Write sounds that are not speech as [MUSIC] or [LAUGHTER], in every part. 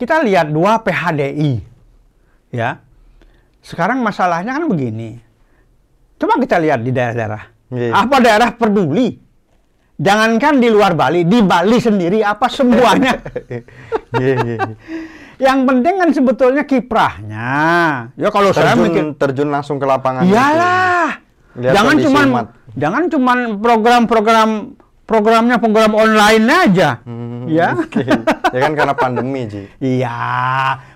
kita lihat dua PHDI, ya. Sekarang masalahnya kan begini. Coba kita lihat di daerah-daerah. Iya. Apa daerah peduli? Jangankan di luar Bali, di Bali sendiri apa semuanya. [LAUGHS] Iya, iya, iya. Yang penting kan sebetulnya kiprahnya. Ya kalau saya mikir, terjun, terjun langsung ke lapangan. gitu. iyalah. Jangan cuman umat. jangan cuman program-program programnya program online aja. Hmm, Ya. ya kan karena pandemi, Ji. Iya,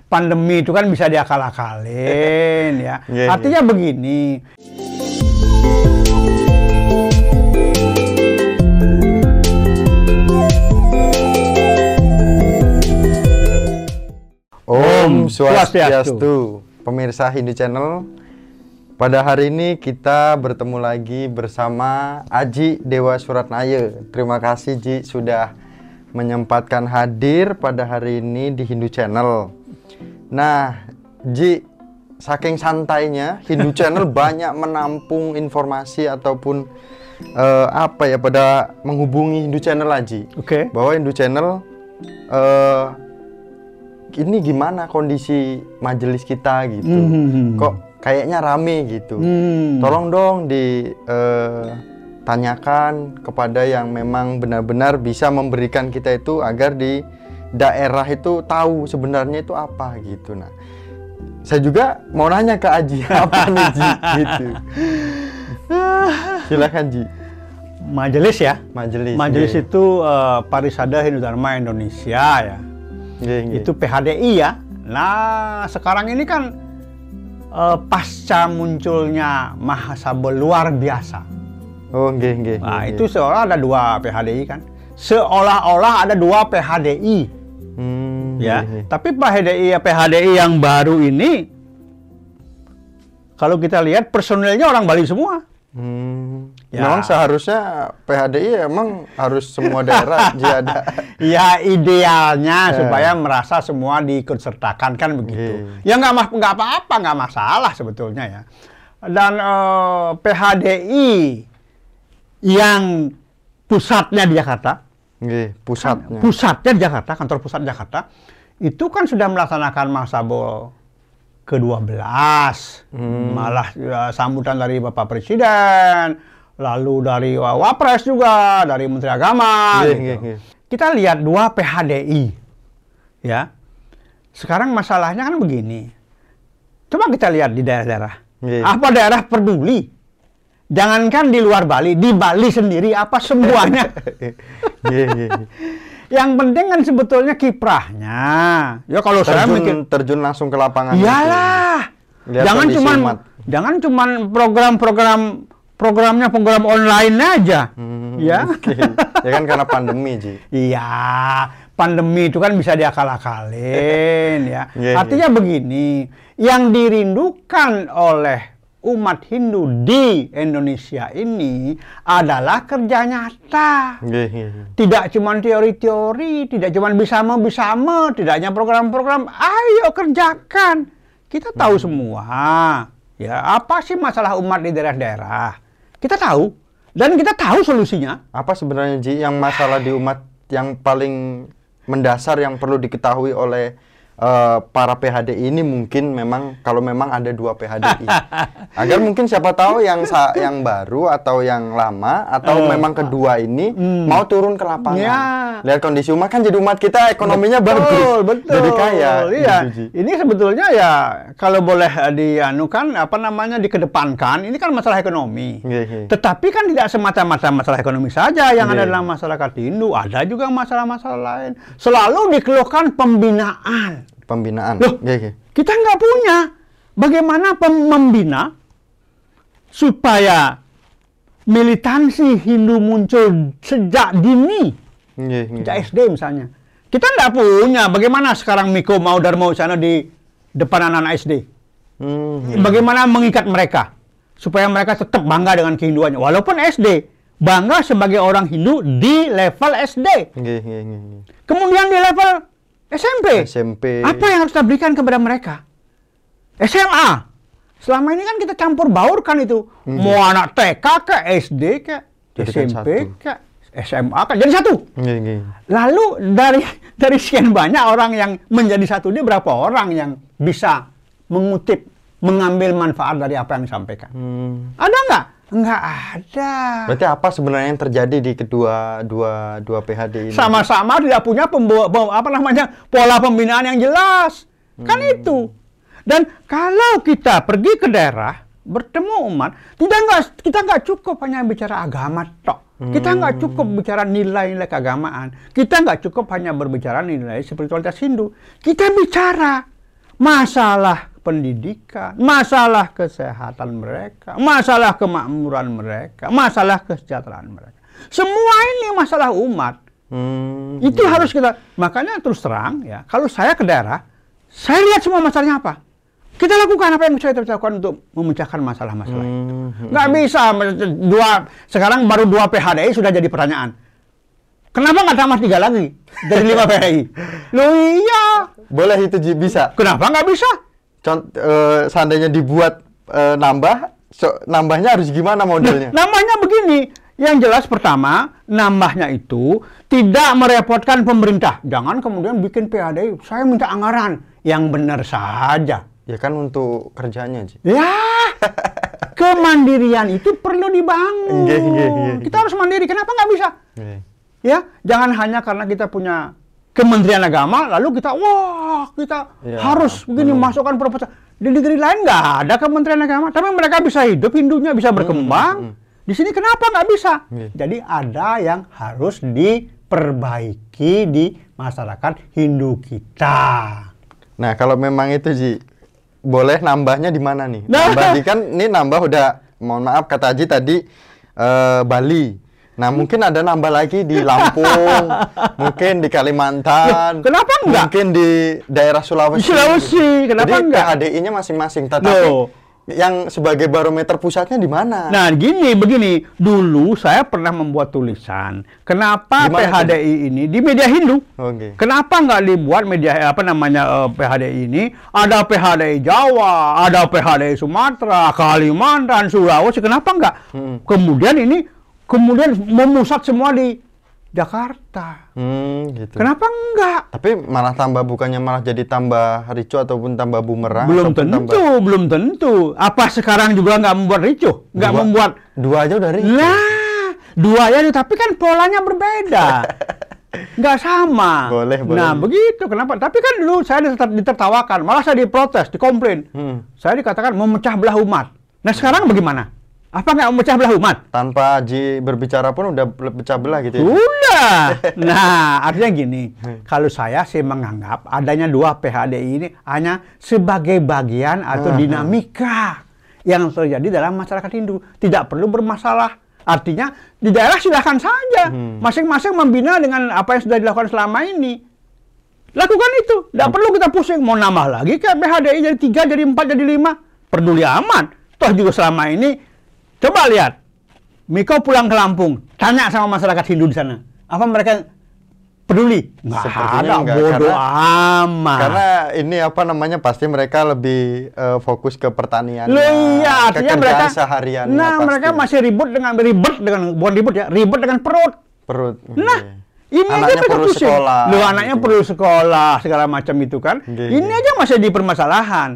pandemi itu kan bisa diakal-akalin ya. Iya, Artinya begini, Om Swastiastu. Swastiastu. Pemirsa Hindu Channel, pada hari ini kita bertemu lagi bersama Aji Dewa Suratnaya. Terima kasih Ji sudah menyempatkan hadir pada hari ini di Hindu Channel. Nah, Ji, saking santainya Hindu Channel [LAUGHS] banyak menampung informasi ataupun eh, apa ya pada menghubungi Hindu Channel Aji oke. bahwa Hindu Channel eh ini gimana kondisi majelis kita gitu. Mhm. Kok kayaknya rame gitu. Hmm. Tolong dong di eh, tanyakan kepada yang memang benar-benar bisa memberikan kita itu agar di daerah itu tahu sebenarnya itu apa gitu. Nah, saya juga mau nanya ke Aji [LAUGHS] apa nih Ji gitu. Silakan Ji. Majelis ya. Majelis. Majelis Nggih. itu eh, Parisada Hindu Dharma Indonesia ya. Nggih, nggih. Itu PHDI ya. Nah, sekarang ini kan eh, pasca munculnya Mahasabel luar biasa. Oh, nggih, nggih. Nah, itu seolah ada dua PHDI kan. Seolah-olah ada dua PHDI. Hmm, ya. iya. Tapi PHDI ya PHDI yang baru ini kalau kita lihat personilnya orang Bali semua. Hmm. Ya. Memang seharusnya PHDI emang harus semua daerah [LAUGHS] ada. Ya idealnya Eh. supaya merasa semua diikut sertakan kan begitu. Iya. Ya nggak mas nggak apa-apa nggak masalah sebetulnya ya. Dan eh, PHDI yang pusatnya di Jakarta, Nggih, pusatnya. pusatnya di Jakarta, kantor pusat Jakarta, itu kan sudah melaksanakan Masabo ke-12. Hmm. Malah ya, sambutan dari Bapak Presiden, lalu dari Wa- Wapres juga, dari Menteri Agama. Nggih, gitu. nggih, nggih. Kita lihat dua PHDI. Ya. Sekarang masalahnya kan begini. Coba kita lihat di daerah-daerah. Nggih. Apa daerah peduli? Jangankan di luar Bali, di Bali sendiri apa semuanya. Nggih, nggih, nggih. Yang penting kan sebetulnya kiprahnya. Ya kalau saya mikir, Terjun, terjun langsung ke lapangan. gitu. iyalah. Lihat Jangan kondisi cuman umat. jangan cuman program-program programnya program online aja. Hmm, Ya. oke. Ya kan karena pandemi, Ji. Iya, pandemi itu kan bisa diakal-akalin ya. [LAUGHS] Iya, Artinya begini, yang dirindukan oleh umat Hindu di Indonesia ini adalah kerja nyata. Nggih. nggih. Tidak cuma teori-teori, tidak cuma bisa-bisa, tidak hanya program-program. Ayo kerjakan. Kita tahu semua. Ya, apa sih masalah umat di daerah-daerah? Kita tahu dan kita tahu solusinya. Apa sebenarnya Ji yang masalah di umat yang paling mendasar yang perlu diketahui oleh eh, para PHDI ini mungkin memang kalau memang ada dua PHDI [LAUGHS] agar mungkin siapa tahu yang sa- yang baru atau yang lama atau Eh, memang kedua ini hmm. mau turun ke lapangan Ya. lihat kondisi umat kan jadi umat kita ekonominya betul, bagus betul. jadi kaya Iya. gitu. Ini sebetulnya ya kalau boleh eh, dianukan apa namanya dikedepankan, ini kan masalah ekonomi. Iya, iya. Tetapi kan tidak semata-mata masalah ekonomi saja yang ada iya. dalam masyarakat Hindu, ada juga masalah-masalah lain. Selalu dikeluhkan pembinaan. Pembinaan Loh. Iya, iya. Kita nggak punya. Bagaimana membina supaya militansi Hindu muncul sejak dini? Iya. Sejak SD misalnya. Kita nggak punya. Bagaimana sekarang Miko mau Dharma Wicana di depan anak-anak SD? Hmm. Bagaimana mengikat mereka supaya mereka tetap bangga dengan kehinduannya, walaupun SD bangga sebagai orang Hindu di level SD. Kemudian di level SMP, SMP apa yang harus kita berikan kepada mereka? SMA. Selama ini kan kita campur baurkan itu. Mau anak TK ke SD ke Jadikan SMP satu. ke SMA kan jadi satu. Nggih, nggih. Lalu dari [LAUGHS] dari sekian banyak orang yang menjadi satu ini berapa orang yang bisa mengutip, mengambil manfaat dari apa yang disampaikan? Hmm. Ada nggak? Nggak ada. Berarti apa sebenarnya yang terjadi di kedua dua dua PHD ini? Sama-sama tidak punya pembawa, pem- apa namanya pola pembinaan yang jelas. Kan itu. Dan kalau kita pergi ke daerah bertemu umat, tidak nggak kita nggak cukup hanya bicara agama tok. Kita nggak cukup bicara nilai-nilai keagamaan. Kita nggak cukup hanya berbicara nilai spiritualitas Hindu. Kita bicara masalah pendidikan, masalah kesehatan mereka, masalah kemakmuran mereka, masalah kesejahteraan mereka. Semua ini masalah umat. Hmm. Itu harus kita makanya terus terang ya. Kalau saya ke daerah, saya lihat semua masalahnya apa. Kita lakukan apa yang bisa kita lakukan untuk memecahkan masalah-masalah. itu. Hmm. Nggak bisa dua sekarang baru dua PHDI sudah jadi pertanyaan. Kenapa nggak tambah tiga lagi dari lima PHDI? [LAUGHS] Loh iya, Boleh itu bisa. kenapa nggak bisa? Contoh seandainya dibuat eh, nambah, so- nambahnya harus gimana modelnya? Namanya begini, yang jelas pertama, nambahnya itu tidak merepotkan pemerintah. Jangan kemudian bikin PHDI, saya minta anggaran yang benar saja. Ya kan untuk kerjanya Ji. Ya, [LAUGHS] kemandirian itu perlu dibangun. Nggih, nggih, nggih. Kita harus mandiri. Kenapa nggak bisa? Ya, jangan hanya karena kita punya Kementerian Agama, lalu kita wah kita Ya, harus begini masukkan proposal. Di negeri lain nggak ada Kementerian Agama, tapi mereka bisa hidup, Hindunya bisa berkembang. Di sini kenapa nggak bisa? Iya. Jadi ada yang harus diperbaiki di masyarakat Hindu kita. Nah, kalau memang itu Ji, boleh nambahnya di mana nih? Nah. Nambah di kan ini nambah udah mohon maaf kata Haji tadi eh, Bali. Nah, mungkin ada nambah lagi di Lampung, [LAUGHS] mungkin di Kalimantan. Kenapa enggak? Mungkin di daerah Sulawesi. Sulawesi, kenapa Jadi enggak? PHDI-nya masing-masing, tetapi Loh. yang sebagai barometer pusatnya di mana? Nah, gini, begini. Dulu saya pernah membuat tulisan. Kenapa Di mana PHDI ini di media Hindu? Oke. Kenapa nggak dibuat media apa namanya eh, PHDI ini? Ada PHDI Jawa, ada PHDI Sumatera, Kalimantan, Sulawesi. Kenapa nggak? Hmm. Kemudian ini kemudian memusat semua di Jakarta. Hmm, gitu. Kenapa enggak? Tapi malah tambah bukannya malah jadi tambah ricu ataupun tambah bumerang? Belum tentu, tambah- belum tentu. Apa sekarang juga nggak membuat ricuh? Nggak Dua- membuat dua aja udah ricu. Nah, dua ya, tapi kan polanya berbeda. [LAUGHS] Nggak sama. Boleh, boleh. Nah, begitu. Kenapa? Tapi kan dulu saya diter- ditertawakan, malah saya diprotes, dikomplain. Hmm. Saya dikatakan memecah belah umat. Nah, sekarang bagaimana? Apa nggak memecah belah umat? Tanpa Haji berbicara pun udah pecah belah gitu ya. Sudah. [LAUGHS] Nah, artinya gini, kalau saya sih menganggap adanya dua PHDI ini hanya sebagai bagian atau dinamika yang terjadi dalam masyarakat Hindu. Tidak perlu bermasalah. Artinya di daerah silahkan saja Hmm. masing-masing membina dengan apa yang sudah dilakukan selama ini. Lakukan itu. Tidak perlu kita pusing. Mau nambah lagi kayak PHDI jadi tiga, jadi empat, jadi lima. Peduli amat. Toh juga selama ini, coba lihat. Miko pulang ke Lampung, tanya sama masyarakat Hindu di sana. Apa mereka peduli? Nggak Sepertinya ada, bodoh karena- amat. Karena ini apa namanya pasti mereka lebih eh, fokus ke pertanian. Loh iya, artinya mereka seharian. Nah, mereka masih ribut dengan ribet dengan bukan ribut ya, ribut dengan perut. perut. Nah, Iya. ini Anaknya aja perlu pusing. sekolah, Loh, anaknya gitu. perlu sekolah segala macam itu kan. Iya, ini aja masih di permasalahan.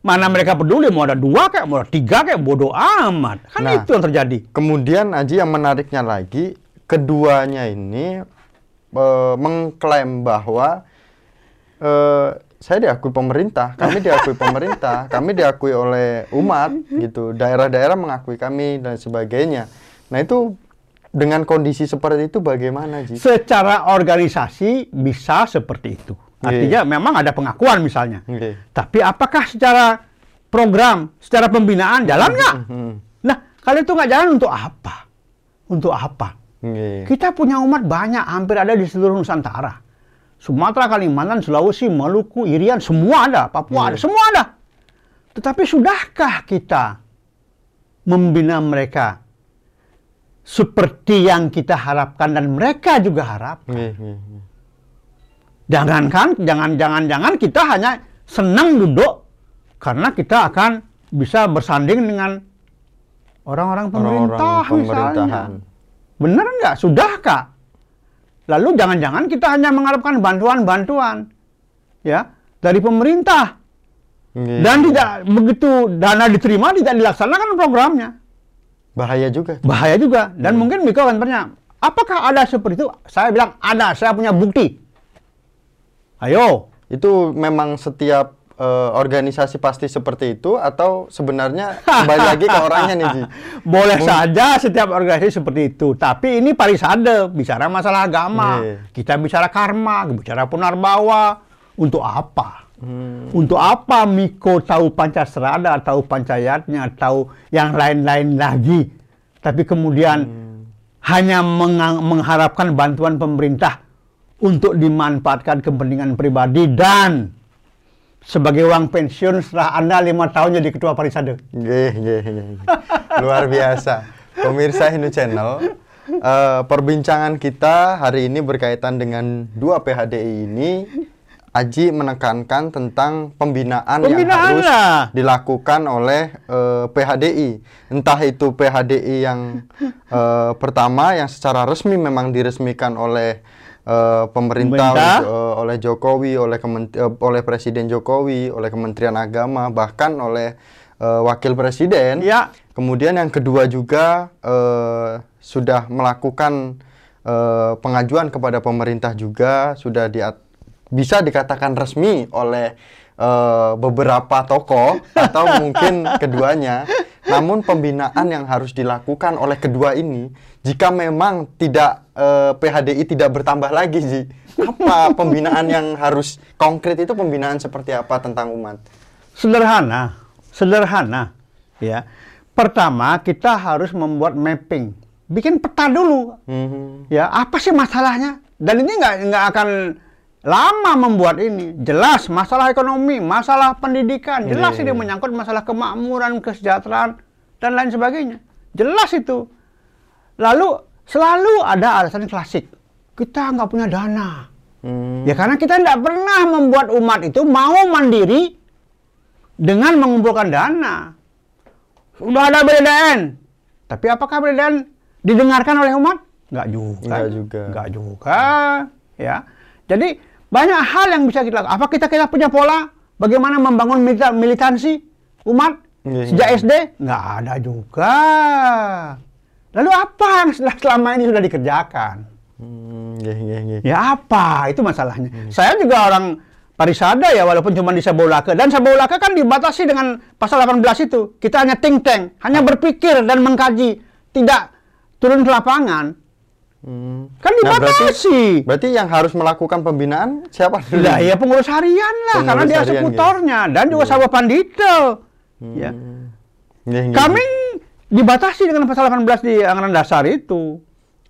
Mana mereka peduli mau ada dua kayak mau ada tiga kayak bodoh amat. Kan Nah. itu yang terjadi. Kemudian Aji yang menariknya lagi, keduanya ini eh, mengklaim bahwa eh, saya diakui pemerintah, kami diakui [LAUGHS] pemerintah, kami diakui oleh umat gitu, daerah-daerah mengakui kami dan sebagainya. Nah itu dengan kondisi seperti itu bagaimana Ji? Secara organisasi bisa seperti itu. Artinya memang ada pengakuan misalnya. Oke. Tapi apakah secara program, secara pembinaan jalan nggak? Hmm. Nah, kalau itu nggak jalan untuk apa? Untuk apa? Oke. Kita punya umat banyak, hampir ada di seluruh Nusantara. Sumatera, Kalimantan, Sulawesi, Maluku, Irian, semua ada. Papua ada, semua ada. Tetapi sudahkah kita membina mereka seperti yang kita harapkan dan mereka juga harap? Oke, oke, oke. Jangankan, jangan-jangan jangan kita hanya senang duduk karena kita akan bisa bersanding dengan orang-orang pemerintah misalnya. Benar nggak? Sudahkah? Lalu jangan-jangan kita hanya mengharapkan bantuan-bantuan ya dari pemerintah Iya. dan tidak begitu dana diterima tidak dilaksanakan programnya. bahaya juga. Bahaya juga. Dan mungkin Miko akan tanya, apakah ada seperti itu? Saya bilang ada, saya punya bukti. Ayo, Itu memang setiap eh, organisasi pasti seperti itu atau sebenarnya kembali lagi ke orangnya nih Ji. [LAUGHS] boleh saja setiap organisasi seperti itu. Tapi ini parisade, bicara masalah agama. Iya. Kita bicara karma, bicara punarbawa. Untuk apa? Hmm. Untuk apa Miko tahu Pancasrada, tahu Pancayatnya, tahu yang lain-lain lagi. Tapi kemudian hanya mengang- mengharapkan bantuan pemerintah untuk dimanfaatkan kepentingan pribadi dan sebagai uang pensiun setelah Anda lima tahun jadi ketua parisade. Nggih, nggih, nggih. Luar biasa. Pemirsa Hindu Channel, eh, perbincangan kita hari ini berkaitan dengan dua PHDI ini. Aji menekankan tentang pembinaan, yang Pembinaan harus lah. dilakukan oleh eh, PHDI. Entah itu PHDI yang eh, pertama yang secara resmi memang diresmikan oleh eh, pemerintah, Pemerintah. eh, oleh Jokowi, oleh eh, oleh Presiden Jokowi, oleh Kementerian Agama, bahkan oleh eh, Wakil Presiden. Ya. Kemudian yang kedua juga eh, sudah melakukan eh, pengajuan kepada pemerintah juga sudah diat- bisa dikatakan resmi oleh eh, beberapa tokoh [LAUGHS] atau mungkin keduanya. Namun pembinaan yang harus dilakukan oleh kedua ini jika memang tidak eh, PHDI tidak bertambah lagi Ji. Apa [LAUGHS] pembinaan yang harus konkret itu pembinaan seperti apa tentang umat? Sederhana, sederhana. Ya, pertama kita harus membuat mapping, bikin peta dulu. Mhm. Ya, apa sih masalahnya? Dan ini nggak nggak akan lama membuat ini. Jelas masalah ekonomi, masalah pendidikan, jelas Iya, ini iya. menyangkut masalah kemakmuran, kesejahteraan dan lain sebagainya. Jelas itu. Lalu selalu ada alasan klasik. Kita nggak punya dana. Hmm. Ya karena kita tidak pernah membuat umat itu mau mandiri dengan mengumpulkan dana. Sudah ada BDN. Tapi apakah BDN didengarkan oleh umat? Enggak juga. Nggak juga. Enggak juga. Ya. Jadi banyak hal yang bisa kita lakukan. Apa kita kita punya pola bagaimana membangun milita- militansi umat Iya, sejak iya. SD? Enggak ada juga. Lalu apa yang setelah- selama ini sudah dikerjakan? Hmm, nggih, nggih, nggih. Ya apa? Itu masalahnya. Saya juga orang parisada ya walaupun cuma di Sabolaka dan Sabolaka kan dibatasi dengan pasal 18 itu. Kita hanya think tank, hanya berpikir dan mengkaji, tidak turun ke lapangan. Hmm. Kan Nah, berarti, dibatasi. berarti yang harus melakukan pembinaan siapa? Lah ya pengurus harian lah Pengurus karena dia harian, gitu. eksekutornya dan juga Sabah Pandita. Ya. Hmm. Nggih, nggih. Kami dibatasi dengan pasal 18 di anggaran dasar itu.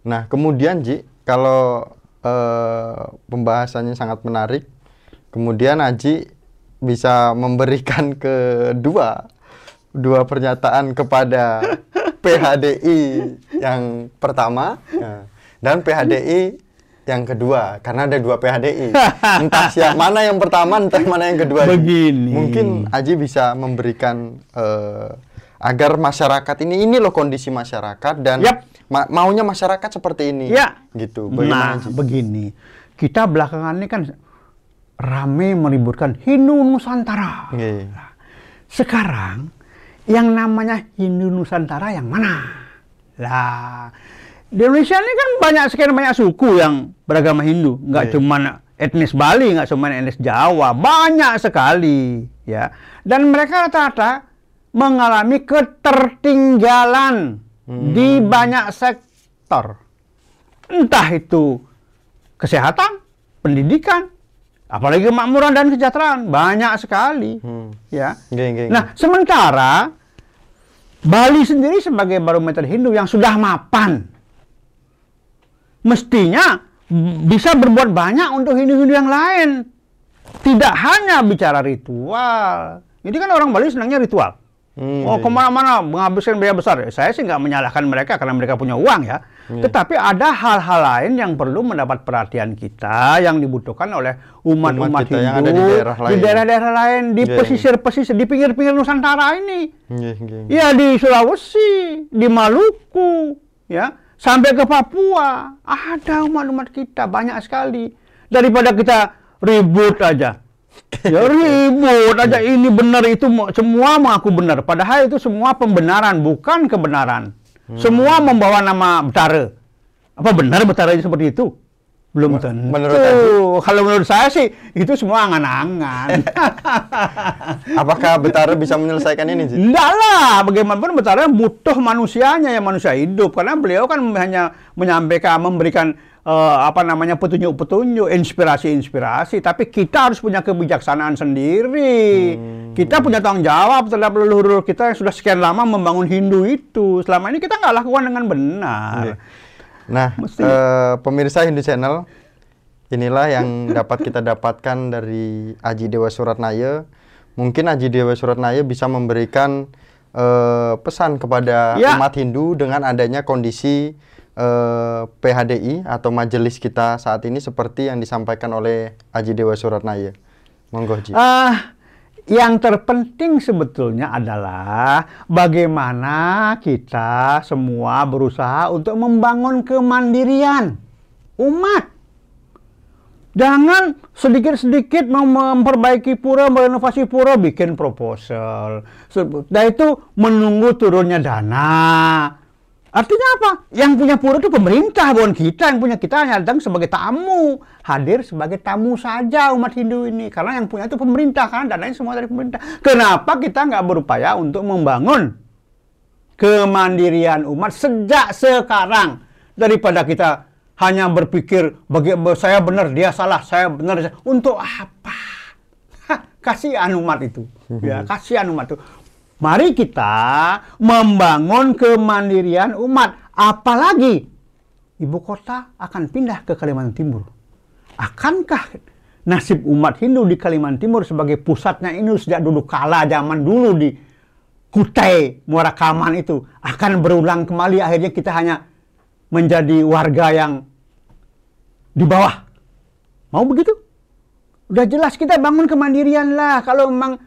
Nah, kemudian Ji, kalau eh, pembahasannya sangat menarik, kemudian Aji bisa memberikan [LAUGHS] kedua dua pernyataan kepada [LAUGHS] PHDI yang pertama ya, dan PHDI yang kedua karena ada dua PHDI entah [LAUGHS] siapa mana yang pertama entah mana yang kedua. Begini. mungkin Aji bisa memberikan eh, agar masyarakat ini ini loh kondisi masyarakat dan Yap. ma- maunya masyarakat seperti ini Ya. gitu Nah, bagaimana Ji? begini. Kita belakangan ini kan rame meributkan Hindu Nusantara. Nggih. Sekarang yang namanya Hindu Nusantara yang mana? Lah, di Indonesia ini kan banyak sekian banyak suku yang beragama Hindu, nggak Iya. cuma etnis Bali, nggak cuma etnis Jawa, banyak sekali, ya. Dan mereka rata-rata mengalami ketertinggalan di banyak sektor, entah itu kesehatan, pendidikan, apalagi kemakmuran dan kesejahteraan, banyak sekali, Hmm. ya. Nggih, nggih, Nah, sementara Bali sendiri sebagai barometer Hindu yang sudah mapan, mestinya bisa berbuat banyak untuk Hindu-Hindu yang lain. Tidak hanya bicara ritual. Ini kan orang Bali senangnya ritual. Hmm, oh, iya, ke mana-mana menghabiskan biaya besar. Saya sih nggak menyalahkan mereka karena mereka punya uang ya. Iya. Tetapi ada hal-hal lain yang perlu mendapat perhatian kita yang dibutuhkan oleh umat-umat Umat Hindu yang ada di daerah lain. daerah-daerah lain, di Iya. pesisir-pesisir, di pinggir-pinggir Nusantara ini. Nggih. Ya di Sulawesi, di Maluku, ya. sampai ke Papua ada umat-umat kita banyak sekali. Daripada kita ribut aja. [LAUGHS] Ya ribut aja ini benar itu semua mengaku benar. Padahal itu semua pembenaran bukan kebenaran. Semua membawa nama Betara. Apa benar Betara itu seperti itu? Belum tentu. menurut? Kalau menurut saya sih itu semua angan-angan. [LAUGHS] Apakah Betara bisa menyelesaikan ini? Enggak lah, bagaimanapun Betara butuh manusianya yang manusia hidup karena beliau kan hanya menyampaikan memberikan eh, apa namanya petunjuk-petunjuk, inspirasi-inspirasi, tapi kita harus punya kebijaksanaan sendiri. Kita punya tanggung jawab terhadap leluhur kita yang sudah sekian lama membangun Hindu itu. Selama ini kita nggak lakukan dengan benar. Nah, Mesti. eh, pemirsa Hindu Channel, inilah yang [LAUGHS] dapat kita dapatkan dari Aji Dewa Suratnaya. Mungkin Aji Dewa Suratnaya bisa memberikan eh, pesan kepada Ya. umat Hindu dengan adanya kondisi eh, PHDI atau majelis kita saat ini seperti yang disampaikan oleh Aji Dewa Suratnaya. Monggo, Ji. Ah, yang terpenting sebetulnya adalah bagaimana kita semua berusaha untuk membangun kemandirian umat. Jangan sedikit-sedikit mem- memperbaiki pura, merenovasi pura, bikin proposal. Dan itu menunggu turunnya dana. Artinya apa? Yang punya pura itu pemerintah, bukan kita. Yang punya kita hanya datang sebagai tamu. Hadir sebagai tamu saja umat Hindu ini. Karena yang punya itu pemerintah, kan dananya semua dari pemerintah. Kenapa kita nggak berupaya untuk membangun kemandirian umat sejak sekarang? Daripada kita hanya berpikir, bagi, saya benar, dia salah, saya benar. Untuk apa? Hah, kasihan umat itu. Ya, [LAUGHS] kasihan umat itu. Mari kita membangun kemandirian umat. Apalagi ibu kota akan pindah ke Kalimantan Timur. Akankah nasib umat Hindu di Kalimantan Timur sebagai pusatnya ini sejak dulu kala zaman dulu di Kutai Muara Kaman itu akan berulang kembali akhirnya kita hanya menjadi warga yang di bawah. Mau begitu? Udah jelas kita bangun kemandirian lah. Kalau memang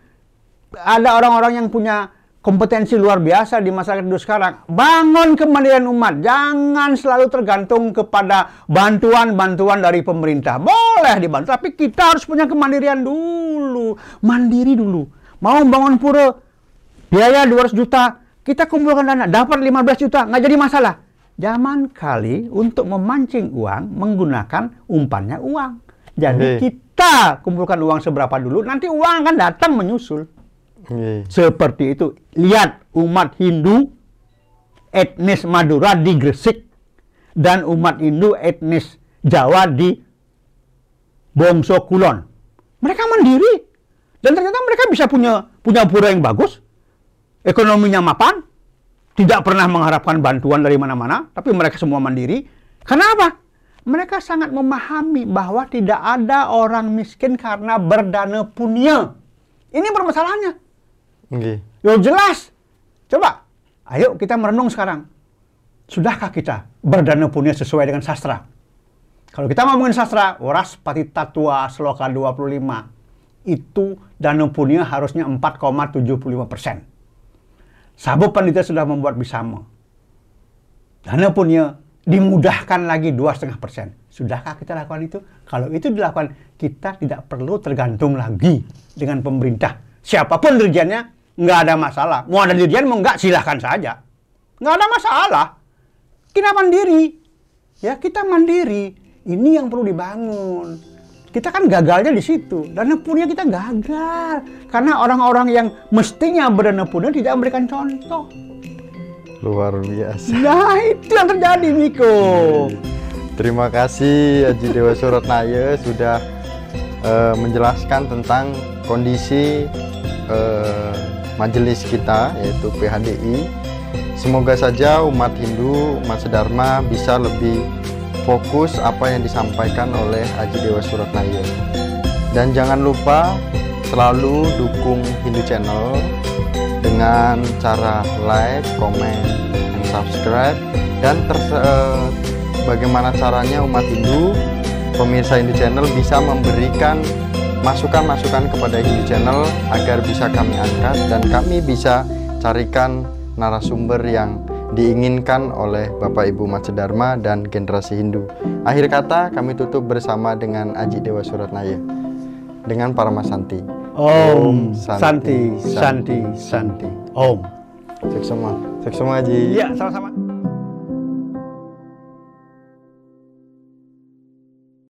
ada orang-orang yang punya kompetensi luar biasa di masyarakat dulu sekarang. Bangun kemandirian umat. Jangan selalu tergantung kepada bantuan-bantuan dari pemerintah. Boleh dibantu, tapi kita harus punya kemandirian dulu. Mandiri dulu. Mau bangun pura, biaya 200 juta, kita kumpulkan dana, dapat 15 juta, nggak jadi masalah. Zaman kali untuk memancing uang menggunakan umpannya uang. Jadi kita kumpulkan uang seberapa dulu, nanti uang akan datang menyusul. Oke. Seperti itu. Lihat umat Hindu etnis Madura di Gresik dan umat Hindu etnis Jawa di Bongso Kulon. Mereka mandiri dan ternyata mereka bisa punya punya pura yang bagus, ekonominya mapan, tidak pernah mengharapkan bantuan dari mana-mana, tapi mereka semua mandiri. Kenapa? Mereka sangat memahami bahwa tidak ada orang miskin karena berdana punya. Ini permasalahannya. Oke. Yo jelas. Coba, ayo kita merenung sekarang. Sudahkah kita berdana punya sesuai dengan sastra? Kalau kita ngomongin sastra, Waras Patita Tua Sloka 25, itu dana punya harusnya 4,75 persen. Sabu Pandita sudah membuat Bisama. Dana punya dimudahkan lagi 2,5 persen. Sudahkah kita lakukan itu? Kalau itu dilakukan, kita tidak perlu tergantung lagi dengan pemerintah. Siapa pun dirjennya, nggak ada masalah. Mau ada dirjen, mau nggak, silahkan saja. Nggak ada masalah. Kita mandiri. Ya, kita mandiri. Ini yang perlu dibangun. Kita kan gagalnya di situ. Dana punya kita gagal. Karena orang-orang yang mestinya berdana punya tidak memberikan contoh. Luar biasa. Nah, itu yang terjadi, Miko. Terima kasih Haji Dewa Suratnaya sudah eh, menjelaskan tentang kondisi eh, majelis kita yaitu PHDI. Semoga saja umat Hindu, umat Sedharma bisa lebih fokus apa yang disampaikan oleh Haji Dewa Suratnaya. Dan jangan lupa selalu dukung Hindu Channel dengan cara like, komen, dan subscribe dan eh, bagaimana caranya umat Hindu pemirsa Hindu Channel bisa memberikan masukan-masukan kepada Hindu Channel agar bisa kami angkat dan kami bisa carikan narasumber yang diinginkan oleh Bapak Ibu Dharma dan generasi Hindu. Akhir kata kami tutup bersama dengan Aji Dewa Suratnaya dengan Paramasanti. Om Santi Santi Santi. Om. Sukses semua. Sukses semua Aji. Iya, sama-sama.